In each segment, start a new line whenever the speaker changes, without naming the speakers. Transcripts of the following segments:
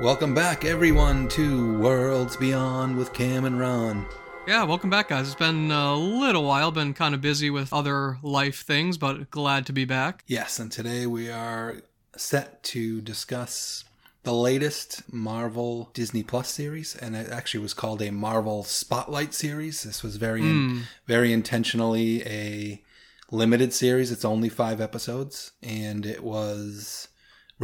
Welcome back, everyone, to Worlds Beyond with Cam and Ron.
Yeah, welcome back, guys. It's been a little while, been kind of busy with other life things, but glad to be back.
Yes, and today we are set to discuss the latest Marvel Disney Plus series, and it actually was called a Marvel Spotlight series. This was very,
Hmm.
very intentionally a limited series. It's only five episodes, and it was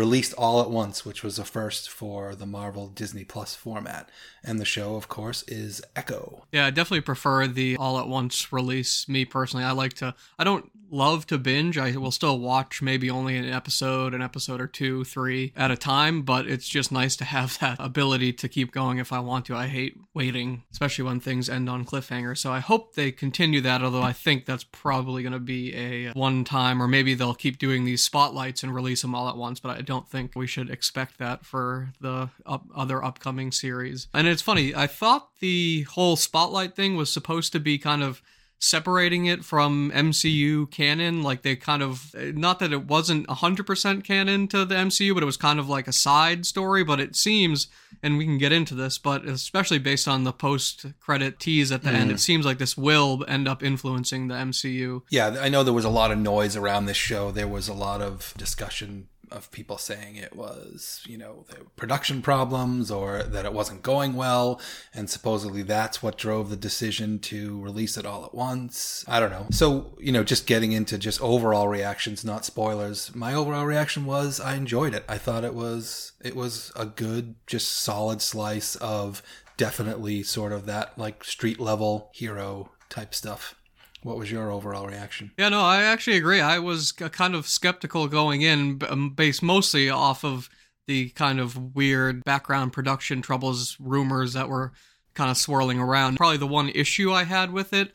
released all at once, which was a first for the Marvel Disney Plus format. And the show, of course, is Echo.
Yeah, I definitely prefer the all at once release. Me personally, I like to. I don't love to binge. I will still watch maybe only an episode, an episode or two, three at a time. But it's just nice to have that ability to keep going if I want to. I hate waiting, especially when things end on cliffhangers. So I hope they continue that. Although I think that's probably going to be a one time, or maybe they'll keep doing these spotlights and release them all at once. But I don't think we should expect that for the up, other upcoming series. And it's funny. I thought the whole spotlight thing was supposed to be kind of separating it from MCU canon like they kind of not that it wasn't 100% canon to the MCU but it was kind of like a side story but it seems and we can get into this but especially based on the post credit tease at the end mm. it seems like this will end up influencing the MCU
Yeah, I know there was a lot of noise around this show. There was a lot of discussion of people saying it was, you know, production problems or that it wasn't going well. And supposedly that's what drove the decision to release it all at once. I don't know. So, you know, just getting into just overall reactions, not spoilers. My overall reaction was I enjoyed it. I thought it was, it was a good, just solid slice of definitely sort of that like street level hero type stuff. What was your overall reaction?
Yeah, no, I actually agree. I was kind of skeptical going in, um, based mostly off of the kind of weird background production troubles, rumors that were kind of swirling around. Probably the one issue I had with it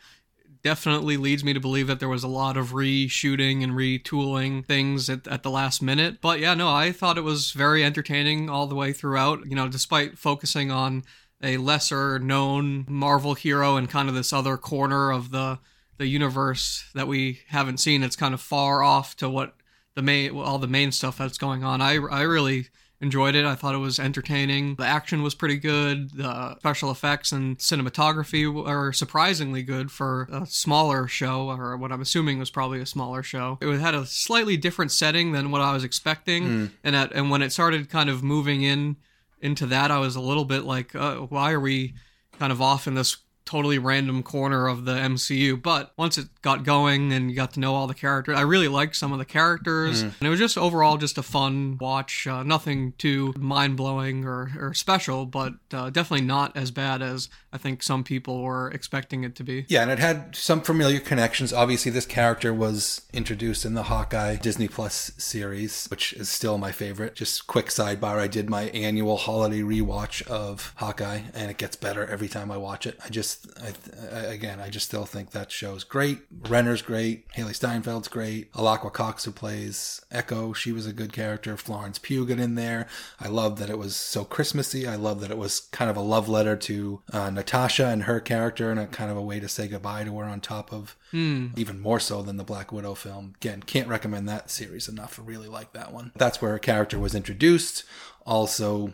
definitely leads me to believe that there was a lot of reshooting and retooling things at, at the last minute. But yeah, no, I thought it was very entertaining all the way throughout, you know, despite focusing on a lesser known Marvel hero and kind of this other corner of the the universe that we haven't seen. It's kind of far off to what the main all the main stuff that's going on. I I really enjoyed it. I thought it was entertaining. The action was pretty good. The special effects and cinematography were surprisingly good for a smaller show, or what I'm assuming was probably a smaller show. It had a slightly different setting than what I was expecting, and at, and when it started kind of moving in into that, I was a little bit like, uh, why are we kind of off in this totally random corner of the MCU. But once it got going and you got to know all the characters, I really liked some of the characters. And it was just overall just a fun watch. Uh, nothing too mind blowing or, or special, but uh, definitely not as bad as I think some people were expecting it to be.
Yeah, and it had some familiar connections. Obviously, this character was introduced in the Hawkeye Disney Plus series, which is still my favorite. Just quick sidebar: I did my annual holiday rewatch of Hawkeye, and it gets better every time I watch it. I just, I, I, again, I just still think that show's great. Renner's great. Hailee Steinfeld's great. Alaqua Cox, who plays Echo, she was a good character. Florence Pugh got in there. I love that it was so Christmassy. I love that it was kind of a love letter to uh, Natasha and her character, and a kind of a way to say goodbye to her on top of hmm. even more so than the Black Widow film. Again, can't recommend that series enough. I really like that one. That's where her character was introduced. Also,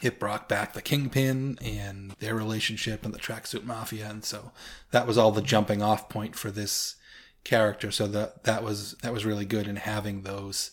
it brought back the Kingpin and their relationship and the Tracksuit Mafia, and so that was all the jumping off point for this character. So that that was that was really good in having those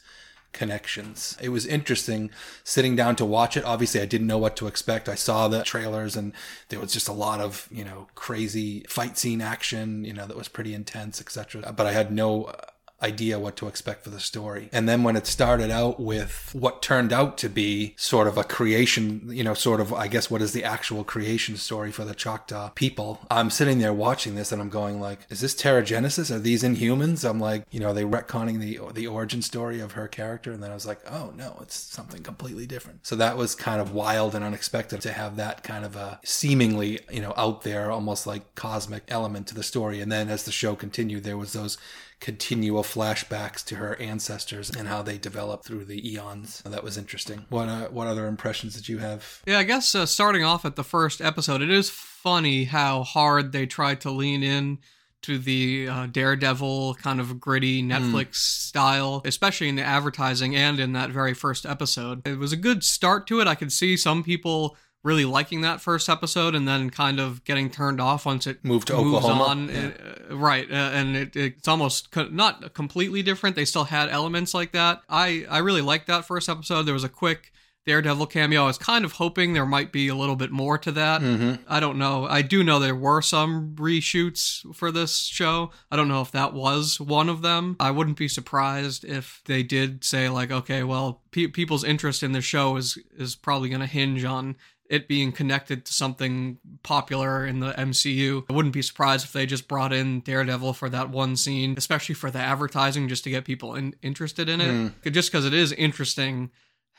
connections. It was interesting sitting down to watch it. Obviously, I didn't know what to expect. I saw the trailers and there was just a lot of, you know, crazy fight scene action, you know, that was pretty intense, etc. But I had no idea what to expect for the story. And then when it started out with what turned out to be sort of a creation, you know, sort of, I guess, what is the actual creation story for the Choctaw people? I'm sitting there watching this and I'm going like, is this Terrigenesis? Are these Inhumans? I'm like, you know, are they retconning the the origin story of her character? And then I was like, oh no, it's something completely different. So that was kind of wild and unexpected to have that kind of a seemingly, you know, out there, almost like cosmic element to the story. And then as the show continued, there was those continual flashbacks to her ancestors and how they developed through the eons. That was interesting. What uh, what other impressions did you have?
Yeah, I guess uh, starting off at the first episode, it is funny how hard they tried to lean in to the uh, Daredevil kind of gritty Netflix style, especially in the advertising and in that very first episode. It was a good start to it. I could see some people really liking that first episode and then kind of getting turned off once it
Moved to
moves
Oklahoma.
on. Uh, right, uh, and it, it's almost co- not completely different. They still had elements like that. I I really liked that first episode. There was a quick Daredevil cameo. I was kind of hoping there might be a little bit more to that.
Mm-hmm.
I don't know. I do know there were some reshoots for this show. I don't know if that was one of them. I wouldn't be surprised if they did say like, okay, well, pe- people's interest in the show is is probably going to hinge on it being connected to something popular in the MCU. I wouldn't be surprised if they just brought in Daredevil for that one scene, especially for the advertising, just to get people in- interested in it. Just because it is interesting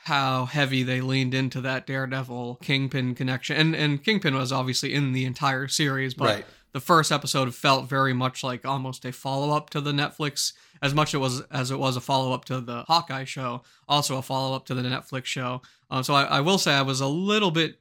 how heavy they leaned into that Daredevil Kingpin connection. And and Kingpin was obviously in the entire series, but
Right.
the first episode felt very much like almost a follow up to the Netflix as much it was as it was a follow up to the Hawkeye show, also a follow up to the Netflix show. Um, so I, I will say I was a little bit uh,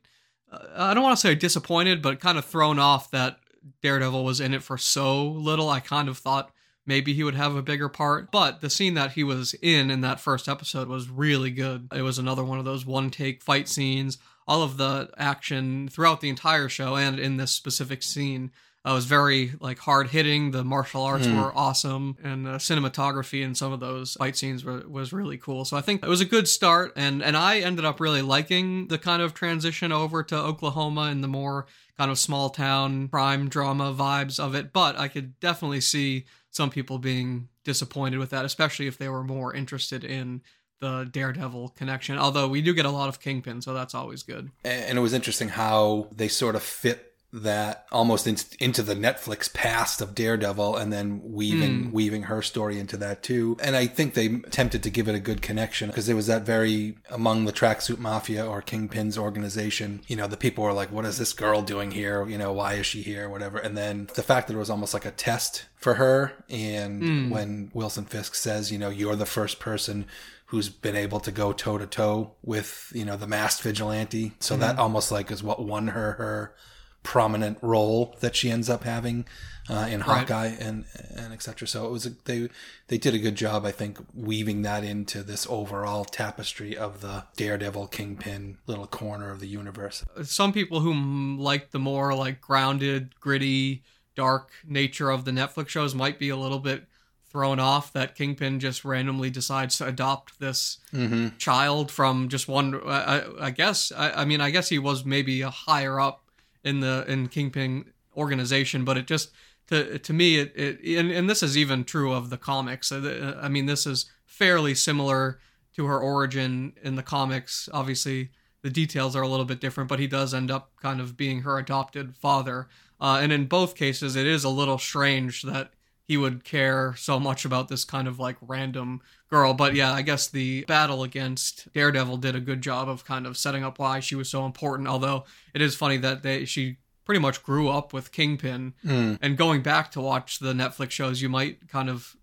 Uh, I don't want to say disappointed, but kind of thrown off that Daredevil was in it for so little. I kind of thought maybe he would have a bigger part, but the scene that he was in in that first episode was really good. It was another one of those one take fight scenes. All of the action throughout the entire show and in this specific scene uh, was very like hard hitting. The martial arts
Hmm.
were awesome, and the cinematography in some of those fight scenes were, was really cool. So I think it was a good start, and and I ended up really liking the kind of transition over to Oklahoma and the more kind of small town crime drama vibes of it. But I could definitely see some people being disappointed with that, especially if they were more interested in the Daredevil connection. Although we do get a lot of Kingpin, so that's always good.
and it was interesting how they sort of fit that almost in, into the Netflix past of Daredevil and then weaving hmm. weaving her story into that too. And I think they attempted to give it a good connection because there was that very among the tracksuit mafia or Kingpin's organization, you know, the people were like, what is this girl doing here? You know, why is she here? Whatever. And then the fact that it was almost like a test for her and hmm. when Wilson Fisk says, you know, you're the first person who's been able to go toe to toe with you know the masked vigilante. So hmm. that almost like is what won her her prominent role that she ends up having uh, in Hawkeye and and etc. So it was a, they they did a good job, I think, weaving that into this overall tapestry of the Daredevil Kingpin little corner of the universe.
some people who like the more like grounded, gritty, dark nature of the Netflix shows might be a little bit thrown off that Kingpin just randomly decides to adopt this
Mm-hmm.
child from just one. I, I- I guess. I, I mean, I guess he was maybe a higher up in the in Kingpin organization, but it just to to me it, it and, and this is even true of the comics. I mean, this is fairly similar to her origin in the comics. Obviously, the details are a little bit different, but he does end up kind of being her adopted father. Uh, and in both cases, it is a little strange that he would care so much about this kind of like random girl. But yeah, I guess the battle against Daredevil did a good job of kind of setting up why she was so important. Although it is funny that they she pretty much grew up with Kingpin,
Mm.
and going back to watch the Netflix shows, you might kind of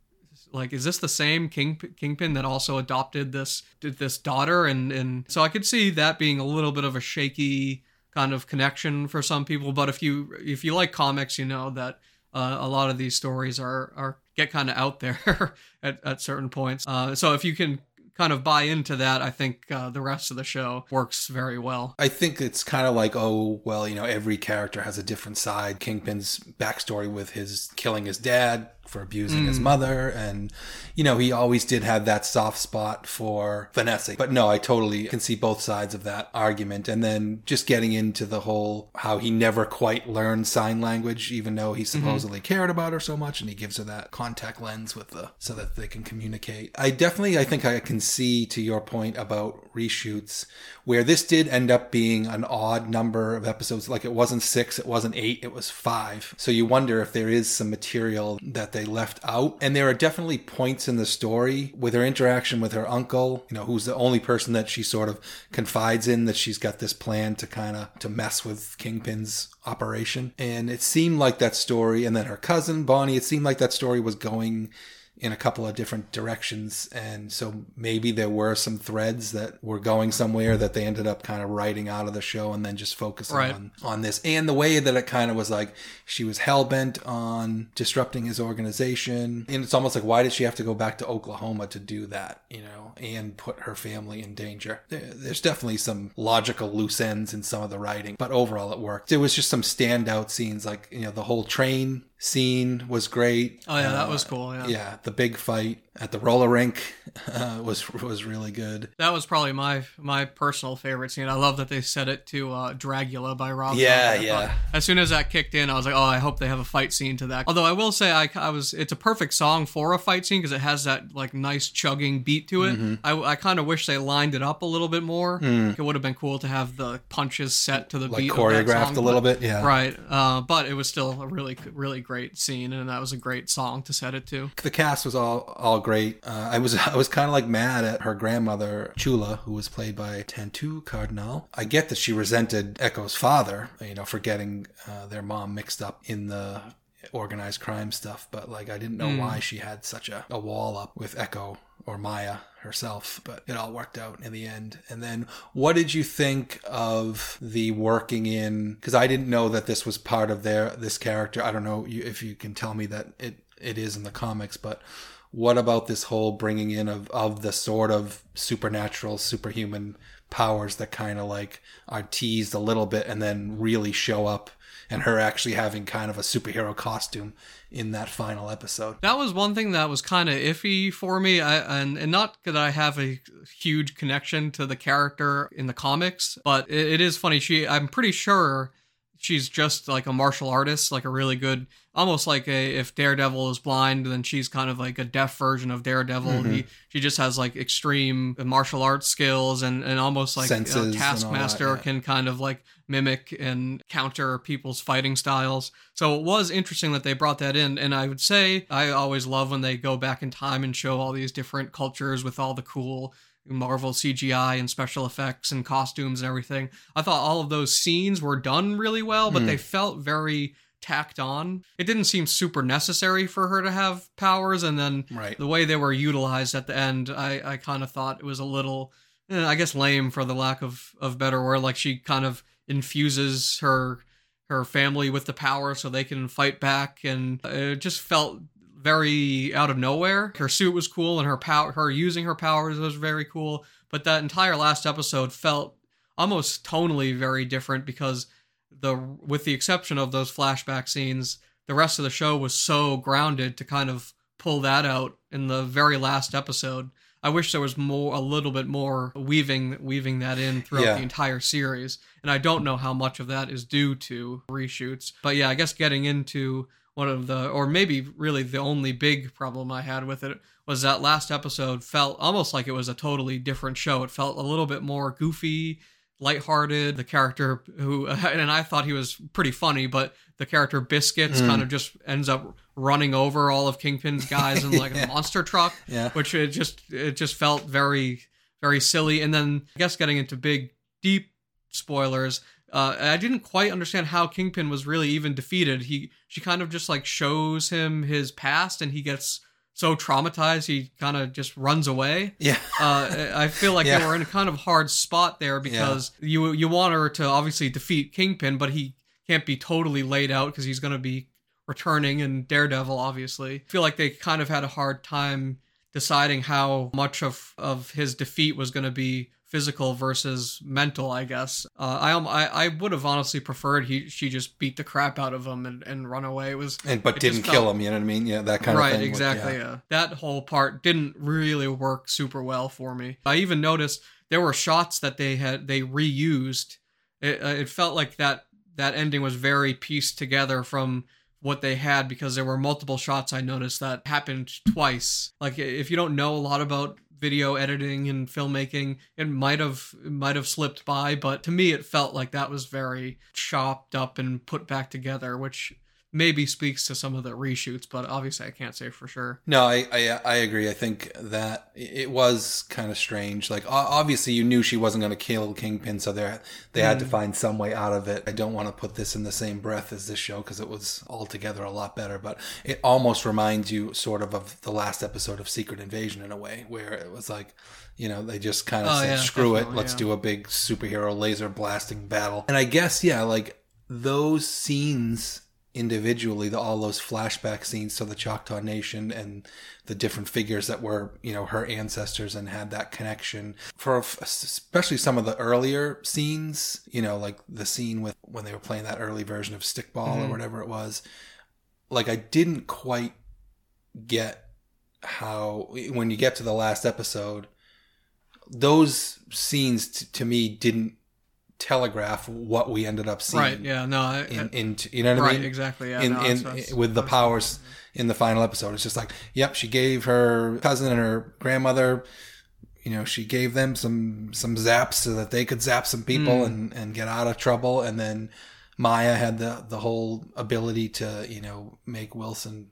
like, is this the same King Kingpin that also adopted this this daughter? And and so I could see that being a little bit of a shaky kind of connection for some people. But if you if you like comics, you know that uh, a lot of these stories are are get kind of out there at, at certain points. Uh, so if you can kind of buy into that, I think uh, the rest of the show works very well.
I think it's kind of like, oh, well, you know, every character has a different side. Kingpin's backstory with his killing his dad for abusing his mm. mother. And, you know, he always did have that soft spot for Vanessa. But no, I totally can see both sides of that argument. And then just getting into the whole how he never quite learned sign language, even though he mm-hmm. supposedly cared about her so much. And he gives her that contact lens with the, so that they can communicate. I definitely, I think I can see to your point about reshoots where this did end up being an odd number of episodes. Like it wasn't six, it wasn't eight, it was five. So you wonder if there is some material that they left out. And there are definitely points in the story with her interaction with her uncle, you know, who's the only person that she sort of confides in that she's got this plan to kind of to mess with Kingpin's operation. And it seemed like that story, and then her cousin Bonnie, it seemed like that story was going in a couple of different directions. And so maybe there were some threads that were going somewhere that they ended up kind of writing out of the show and then just focusing
Right.
on, on this. And the way that it kind of was like she was hell bent on disrupting his organization. And it's almost like, why did she have to go back to Oklahoma to do that, you know, and put her family in danger? There's definitely some logical loose ends in some of the writing, but overall it worked. There was just some standout scenes, like, you know, the whole train scene was great.
Oh yeah, that
Uh,
was cool. Yeah.
yeah, the big fight at the roller rink uh, was was really good.
That was probably my my personal favorite scene. I love that they set it to uh, Dragula by Rob.
Yeah,
Zombie.
Yeah.
As soon as that kicked in, I was like, oh, I hope they have a fight scene to that. Although I will say, I, I was it's a perfect song for a fight scene because it has that like nice chugging beat to it.
Mm-hmm.
I, I kind of wish they lined it up a little bit more.
Hmm.
It would have been cool to have the punches set to the
Like
beat, of that
choreographed
song,
a little
but-
bit, yeah.
Right, uh, but it was still a really really great scene, and that was a great song to set it to.
The cast was all all great. Uh, I was I was kind of like mad at her grandmother Chula, who was played by Tantoo Cardinal. I get that she resented Echo's father, you know, for getting uh, their mom mixed up in the organized crime stuff, but like I didn't know why she had such a, a wall up with Echo or Maya herself, but it all worked out in the end. And then what did you think of the working in because I didn't know that this was part of their this character. I don't know if you can tell me that it it is in the comics, but what about this whole bringing in of, of the sort of supernatural, superhuman powers that kind of like are teased a little bit and then really show up and her actually having kind of a superhero costume in that final episode.
That was one thing that was kind of iffy for me, I, and and not that I have a huge connection to the character in the comics, but it, it is funny. She, I'm pretty sure she's just like a martial artist, like a really good, almost like a if Daredevil is blind, then she's kind of like a deaf version of Daredevil. Mm-hmm. He, she just has like extreme martial arts skills and and almost like you know,
all that,
Taskmaster
yeah.
can kind of like mimic and counter people's fighting styles. So it was interesting that they brought that in. And I would say I always love when they go back in time and show all these different cultures with all the cool Marvel CGI and special effects and costumes and everything. I thought all of those scenes were done really well, but they felt very tacked on. It didn't seem super necessary for her to have powers. And then
Right.
the way they were utilized at the end, I, I kind of thought it was a little, eh, I guess, lame for the lack of of better word. Like she kind of infuses her her family with the power so they can fight back, and it just felt very out of nowhere. Her suit was cool, and her power, her using her powers was very cool. But that entire last episode felt almost tonally very different because the with the exception of those flashback scenes, the rest of the show was so grounded to kind of pull that out in the very last episode. I wish there was more, a little bit more weaving weaving that in throughout
Yeah.
the entire series, and I don't know how much of that is due to reshoots. But yeah, I guess getting into one of the, or maybe really the only big problem I had with it was that last episode felt almost like it was a totally different show. It felt a little bit more goofy, lighthearted. The character who, and I thought he was pretty funny, but the character Biscuits kind hmm. of just ends up running over all of Kingpin's guys in like a monster truck,
Yeah.
which it just it just felt very very silly. And then I guess getting into big deep spoilers. Uh, I didn't quite understand how Kingpin was really even defeated. He she kind of just like shows him his past, and he gets so traumatized he kind of just runs away.
Yeah.
Uh, I feel like
Yeah.
they were in a kind of hard spot there because you you want her to obviously defeat Kingpin, but he can't be totally laid out because he's going to be returning in Daredevil. Obviously, I feel like they kind of had a hard time deciding how much of of his defeat was going to be physical versus mental. I guess uh, I, I I would have honestly preferred he she just beat the crap out of him and, and run away. It was
And but didn't
felt-
kill him, you know what I mean? Yeah, that kind
right,
of thing.
Right, exactly.
Yeah.
Yeah. That whole part didn't really work super well for me. I even noticed there were shots that they had they reused. It, uh, it felt like that that ending was very pieced together from what they had because there were multiple shots I noticed that happened twice. Like if you don't know a lot about video editing and filmmaking, it might have might have slipped by, but to me it felt like that was very chopped up and put back together, which maybe speaks to some of the reshoots, but obviously I can't say for sure.
No, I, I I agree. I think that it was kind of strange. Like obviously you knew she wasn't going to kill Kingpin, so they they had to mm. find some way out of it. I don't want to put this in the same breath as this show because it was altogether a lot better, but it almost reminds you sort of of the last episode of Secret Invasion in a way, where it was like, you know, they just kind of
Oh,
said,
yeah,
"Screw it, let's
yeah.
do a big superhero laser blasting battle." And I guess yeah, like those scenes individually, the, all those flashback scenes to the Choctaw Nation and the different figures that were, you know, her ancestors and had that connection. For especially some of the earlier scenes, you know, like the scene with when they were playing that early version of Stickball or mm-hmm. whatever it was, like I didn't quite get how when you get to the last episode, those scenes t- to me didn't telegraph what we ended up seeing
Right? Yeah. No. I,
in, in you know what I mean
Exactly. Yeah.
in,
no,
in,
that's-
with the powers in the final episode. It's just like, yep, she gave her cousin and her grandmother, you know, she gave them some some zaps so that they could zap some people hmm. and and get out of trouble. And then Maya had the the whole ability to you know make Wilson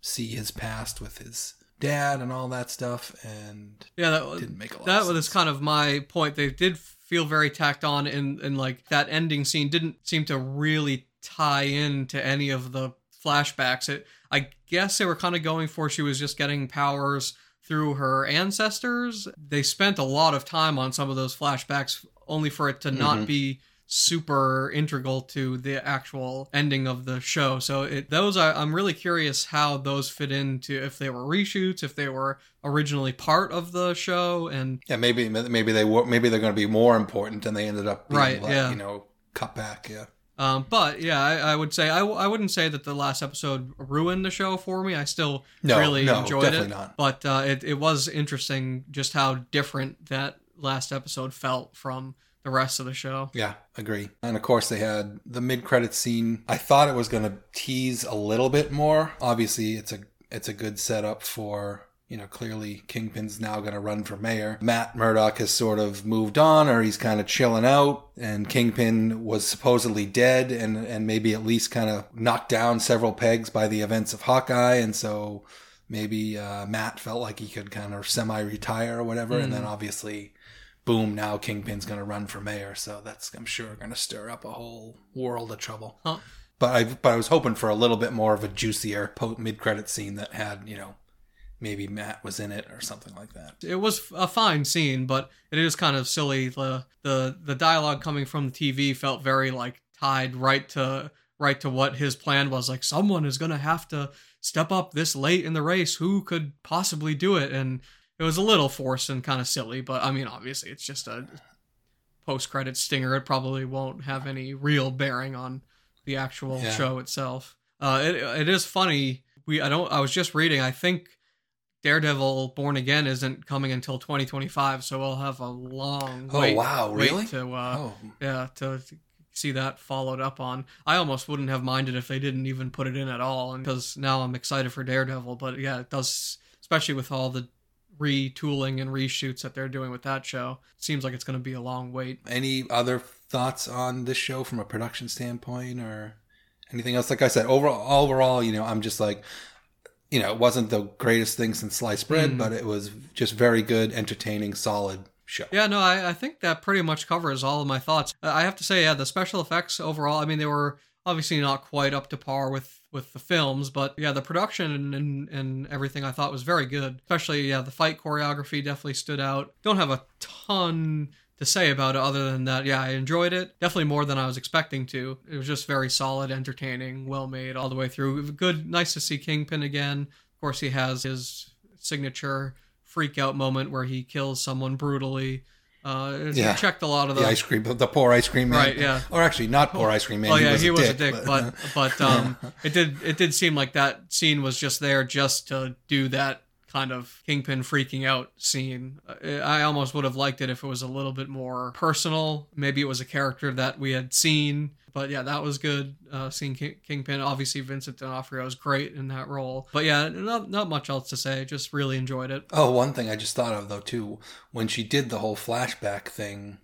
see his past with his dad and all that stuff, and
Yeah. That,
didn't make a lot.
that was kind of my point. They did feel very tacked on, and and like that ending scene didn't seem to really tie into any of the flashbacks. It, I guess they were kind of going for she was just getting powers through her ancestors. They spent a lot of time on some of those flashbacks, only for it to not
Mhm.
be super integral to the actual ending of the show. So it those I, I'm really curious how those fit into if they were reshoots, if they were originally part of the show, and
yeah, maybe maybe they were maybe they're going to be more important, and they ended up being
Right,
like,
yeah.
you know cut back. Yeah.
um, but yeah, I, I would say I, w- I wouldn't say that the last episode ruined the show for me. I still
No,
really
no,
enjoyed it,
not.
but uh, it it was interesting just how different that last episode felt from the rest of the show.
Yeah, agree. And of course, they had the mid-credit scene. I thought it was going to tease a little bit more. Obviously, it's a it's a good setup for you know clearly Kingpin's now going to run for mayor. Matt Murdock has sort of moved on, or he's kind of chilling out. And Kingpin was supposedly dead, and and maybe at least kind of knocked down several pegs by the events of Hawkeye, and so. Maybe uh, Matt felt like he could kind of semi-retire or whatever, and then obviously boom, now Kingpin's going to run for mayor. So that's, I'm sure, going to stir up a whole world of trouble.
Huh.
But I, but I was hoping for a little bit more of a juicier mid credit scene that had, you know, maybe Matt was in it or something like that.
It was a fine scene, but it is kind of silly. the the The dialogue coming from the TV felt very like tied right to right to what his plan was. Like someone is going to have to step up this late in the race. Who could possibly do it? And it was a little forced and kind of silly. But I mean, obviously, it's just a post credit stinger. It probably won't have any real bearing on the actual
Yeah.
show itself. Uh, it it is funny. We I don't. I was just reading. I think Daredevil Born Again isn't coming until 2025, so we'll have a long
Oh,
wait.
wow,
wait
really?
To uh,
oh,
yeah, to see that followed up on. I almost wouldn't have minded if they didn't even put it in at all, because now I'm excited for Daredevil. But yeah, it does, especially with all the retooling and reshoots that they're doing with that show. Seems like it's going to be a long wait.
any other thoughts on this show from a production standpoint or anything else? Like I said, overall, overall, you know, I'm just like, you know, it wasn't the greatest thing since sliced bread,
Mm.
but it was just very good, entertaining, solid show.
Yeah, no, I, I think that pretty much covers all of my thoughts. I have to say, yeah, the special effects overall, I mean, they were obviously not quite up to par with with the films, but yeah, the production and, and, everything I thought was very good. Especially, yeah, the fight choreography definitely stood out. Don't have a ton to say about it other than that, yeah, I enjoyed it. Definitely more than I was expecting to. It was just very solid, entertaining, well made all the way through. Good, nice to see Kingpin again. Of course, he has his signature freak out moment where he kills someone brutally. Uh,
Yeah.
checked a lot of
The
the
ice cream, the poor ice cream man.
Right, yeah.
Or actually, not poor ice cream man.
Oh yeah,
was
he
a
was
dick,
a dick, but but um, it did it did seem like that scene was just there just to do that kind of kingpin freaking out scene. Uh, I almost would have liked it if it was a little bit more personal. Maybe it was a character that we had seen, but yeah, that was good. Uh, seeing King, Kingpin, obviously Vincent D'Onofrio was great in that role. But yeah, not not much else to say. Just really enjoyed it.
Oh, one thing I just thought of though too, when she did the whole flashback thing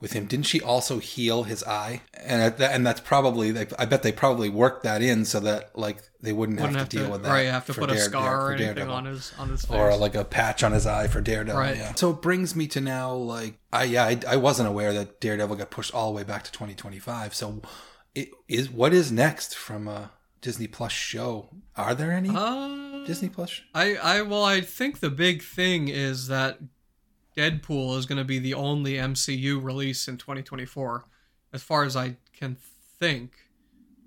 with him. Didn't she also heal his eye? And that, and that's probably like I bet they probably worked that in so that like they wouldn't,
Wouldn't
have, to deal with that.
right, have to
for
put a
Dare-
scar or anything
Daredevil.
on his on his face.
or like a patch on his eye for Daredevil.
Right.
Yeah. So it brings me to now, like, I yeah, I, I wasn't aware that Daredevil got pushed all the way back to 2025. So, it is what is next from a Disney Plus show? Are there any
uh,
Disney Plus?
I, I well I think the big thing is that Deadpool is going to be the only MCU release in 2024 as far as I can think.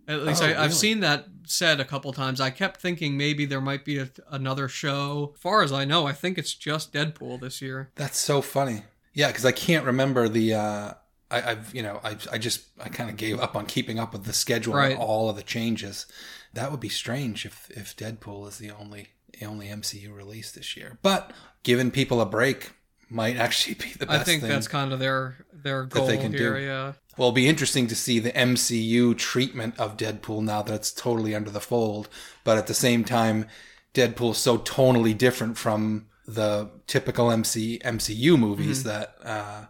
At least
Oh,
I,
really?
I've seen that said a couple times. I kept thinking maybe there might be a, another show. As far as I know, I think it's just Deadpool this year.
That's so funny. Yeah, because I can't remember the. uh I, I've you know I I just I kind of gave up on keeping up with the schedule
Right.
and all of the changes. That would be strange if if Deadpool is the only the only MCU release this year. But giving people a break might actually be the best
I think
thing.
that's kind of their their goal
they can
here.
do.
Yeah.
Well, it'll be interesting to see the MCU treatment of Deadpool now that it's totally under the fold. But at the same time, Deadpool's so tonally different from the typical MC MCU movies
Mm-hmm.
that uh,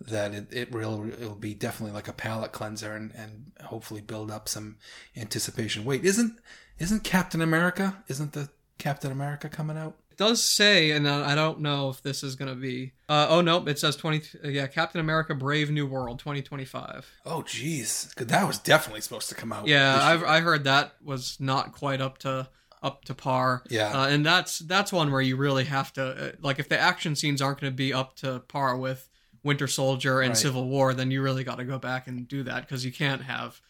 that it, it will it'll be definitely like a palate cleanser and, and hopefully build up some anticipation. Wait, isn't isn't Captain America? Isn't the Captain America coming out?
Does say, and I I don't know if this is going to be. Uh, oh no, it says twenty. Yeah, Captain America: Brave New World, twenty twenty five.
Oh, jeez, that was definitely supposed to come out.
Yeah, I've. I heard that was not quite up to up to par.
Yeah.
uh, and that's that's one where you really have to uh, like if the action scenes aren't going to be up to par with Winter Soldier and
Right.
Civil War, then you really got to go back and do that because you can't have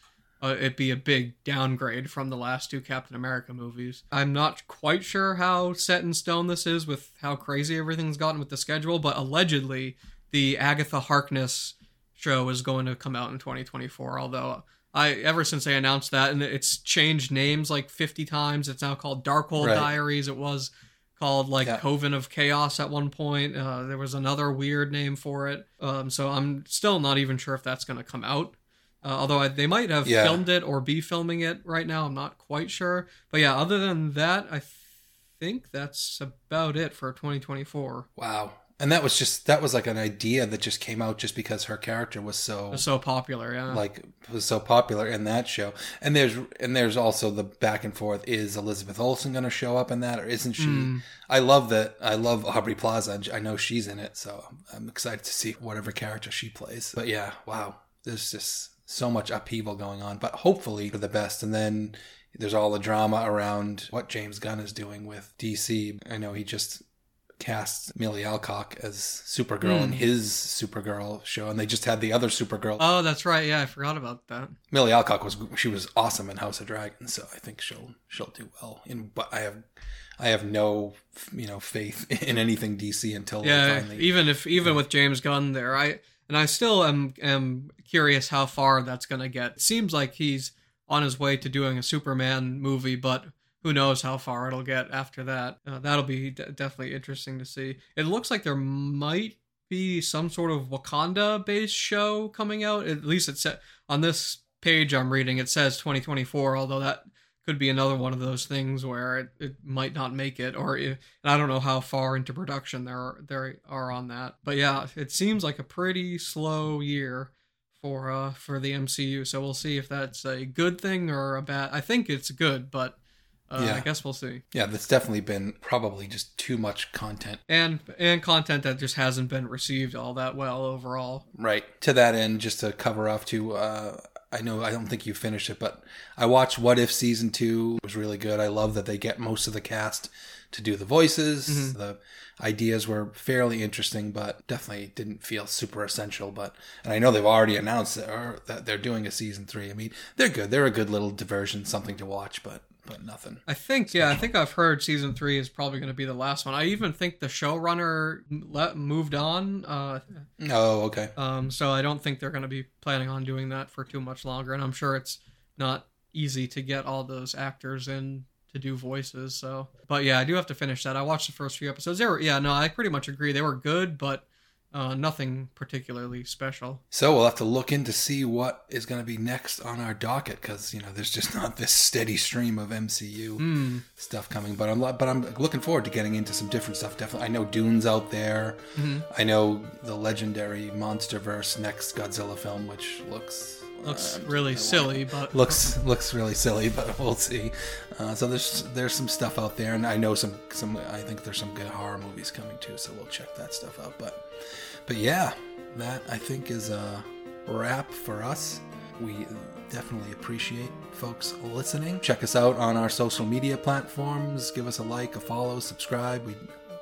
uh, it be a big downgrade from the last two Captain America movies. I'm not quite sure how set in stone this is with how crazy everything's gotten with the schedule, but allegedly the Agatha Harkness show is going to come out in 2024. Although I ever since they announced that and it's changed names like 50 times, it's now called Darkhold
Right.
Diaries. It was called like
Yeah.
Coven of Chaos at one point. Uh, there was another weird name for it. Um, so I'm still not even sure if that's going to come out. Uh, although I, they might have
Yeah.
filmed it or be filming it right now, I'm not quite sure. But yeah, other than that, I think that's about it for 2024.
Wow. And that was just that was like an idea that just came out just because her character was so
It's so popular, yeah.
like was so popular in that show. And there's and there's also the back and forth is Elizabeth Olsen going to show up in that or isn't she?
Mm.
I love that I love Aubrey Plaza. I know she's in it, so I'm excited to see whatever character she plays. But yeah, wow. There's just so much upheaval going on, but hopefully for the best. And then there's all the drama around what James Gunn is doing with DC. I know he just cast Millie Alcock as Supergirl in
Hmm.
his Supergirl show, and they just had the other Supergirl.
Oh, that's right. Yeah, I forgot about that.
Millie Alcock was she was awesome in House of Dragons, so I think she'll she'll do well. In but I have I have no you know faith in anything DC until they
Yeah,
finally.
even if even with James Gunn there, I and I still am am curious how far that's gonna get. It seems like he's on his way to doing a Superman movie, but who knows how far it'll get after that. Uh, that'll be d- definitely interesting to see. It looks like there might be some sort of Wakanda based show coming out. At least it's on this page I'm reading. It says 2024, although that could be another one of those things where it, it might not make it, or if, and I don't know how far into production there there are on that. But yeah, it seems like a pretty slow year for uh for the MCU. So we'll see if that's a good thing or a bad. I think it's good, but uh,
Yeah.
I guess we'll see.
yeah, that's definitely been probably just too much content.
And and content that just hasn't been received all that well overall.
Right. To that end, just to cover off to, uh, I know I don't think you finished it, but I watched What If season two. It was really good. I love that they get most of the cast to do the voices.
Mhm.
The ideas were fairly interesting, but definitely didn't feel super essential. But and I know they've already announced that, or that they're doing a season three. I mean, they're good. They're a good little diversion, something to watch, but but nothing.
I think yeah, I think I've heard season three is probably going to be the last one. I even think the showrunner le- moved on. Uh,
Oh, okay.
Um, so I don't think they're going to be planning on doing that for too much longer, and I'm sure it's not easy to get all those actors in to do voices. So, but yeah, I do have to finish that. I watched the first few episodes. They were, yeah, no, I pretty much agree. They were good, but uh, nothing particularly special.
So we'll have to look in to see what is going to be next on our docket because you know there's just not this steady stream of MCU
Hmm.
stuff coming. But I'm but I'm looking forward to getting into some different stuff. Definitely, I know Dune's out there.
Mm-hmm.
I know the legendary MonsterVerse next Godzilla film, which looks
Looks really silly, but
looks looks really silly, but we'll see. Uh, so there's there's some stuff out there, and I know some some. I think there's some good horror movies coming too, so we'll check that stuff out. But but yeah, that I think is a wrap for us. We definitely appreciate folks listening. Check us out on our social media platforms. Give us a like, a follow, subscribe. We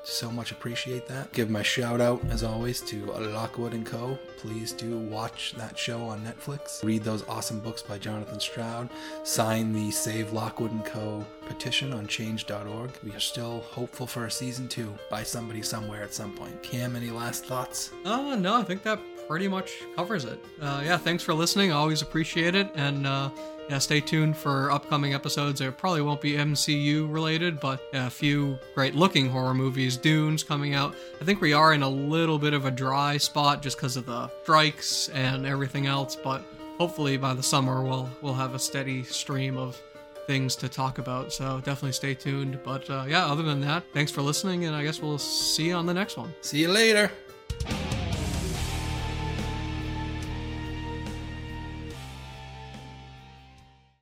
so much appreciate that. Give my shout out as always to Lockwood and Co. Please do watch that show on Netflix. Read those awesome books by Jonathan Stroud. Sign the Save Lockwood and Co. petition on change.org. We are still hopeful for a season two by somebody somewhere at some point. Cam, any last thoughts?
uh, no, I think that pretty much covers it. Uh, yeah, thanks for listening. I always appreciate it, and uh, yeah, stay tuned for upcoming episodes. There probably won't be MCU related, but yeah, a few great looking horror movies. Dune's coming out. I think we are in a little bit of a dry spot just because of the strikes and everything else, but hopefully by the summer we'll we'll have a steady stream of things to talk about. So definitely stay tuned. But uh, yeah, other than that, thanks for listening, and I guess we'll see you on the next one.
See you later.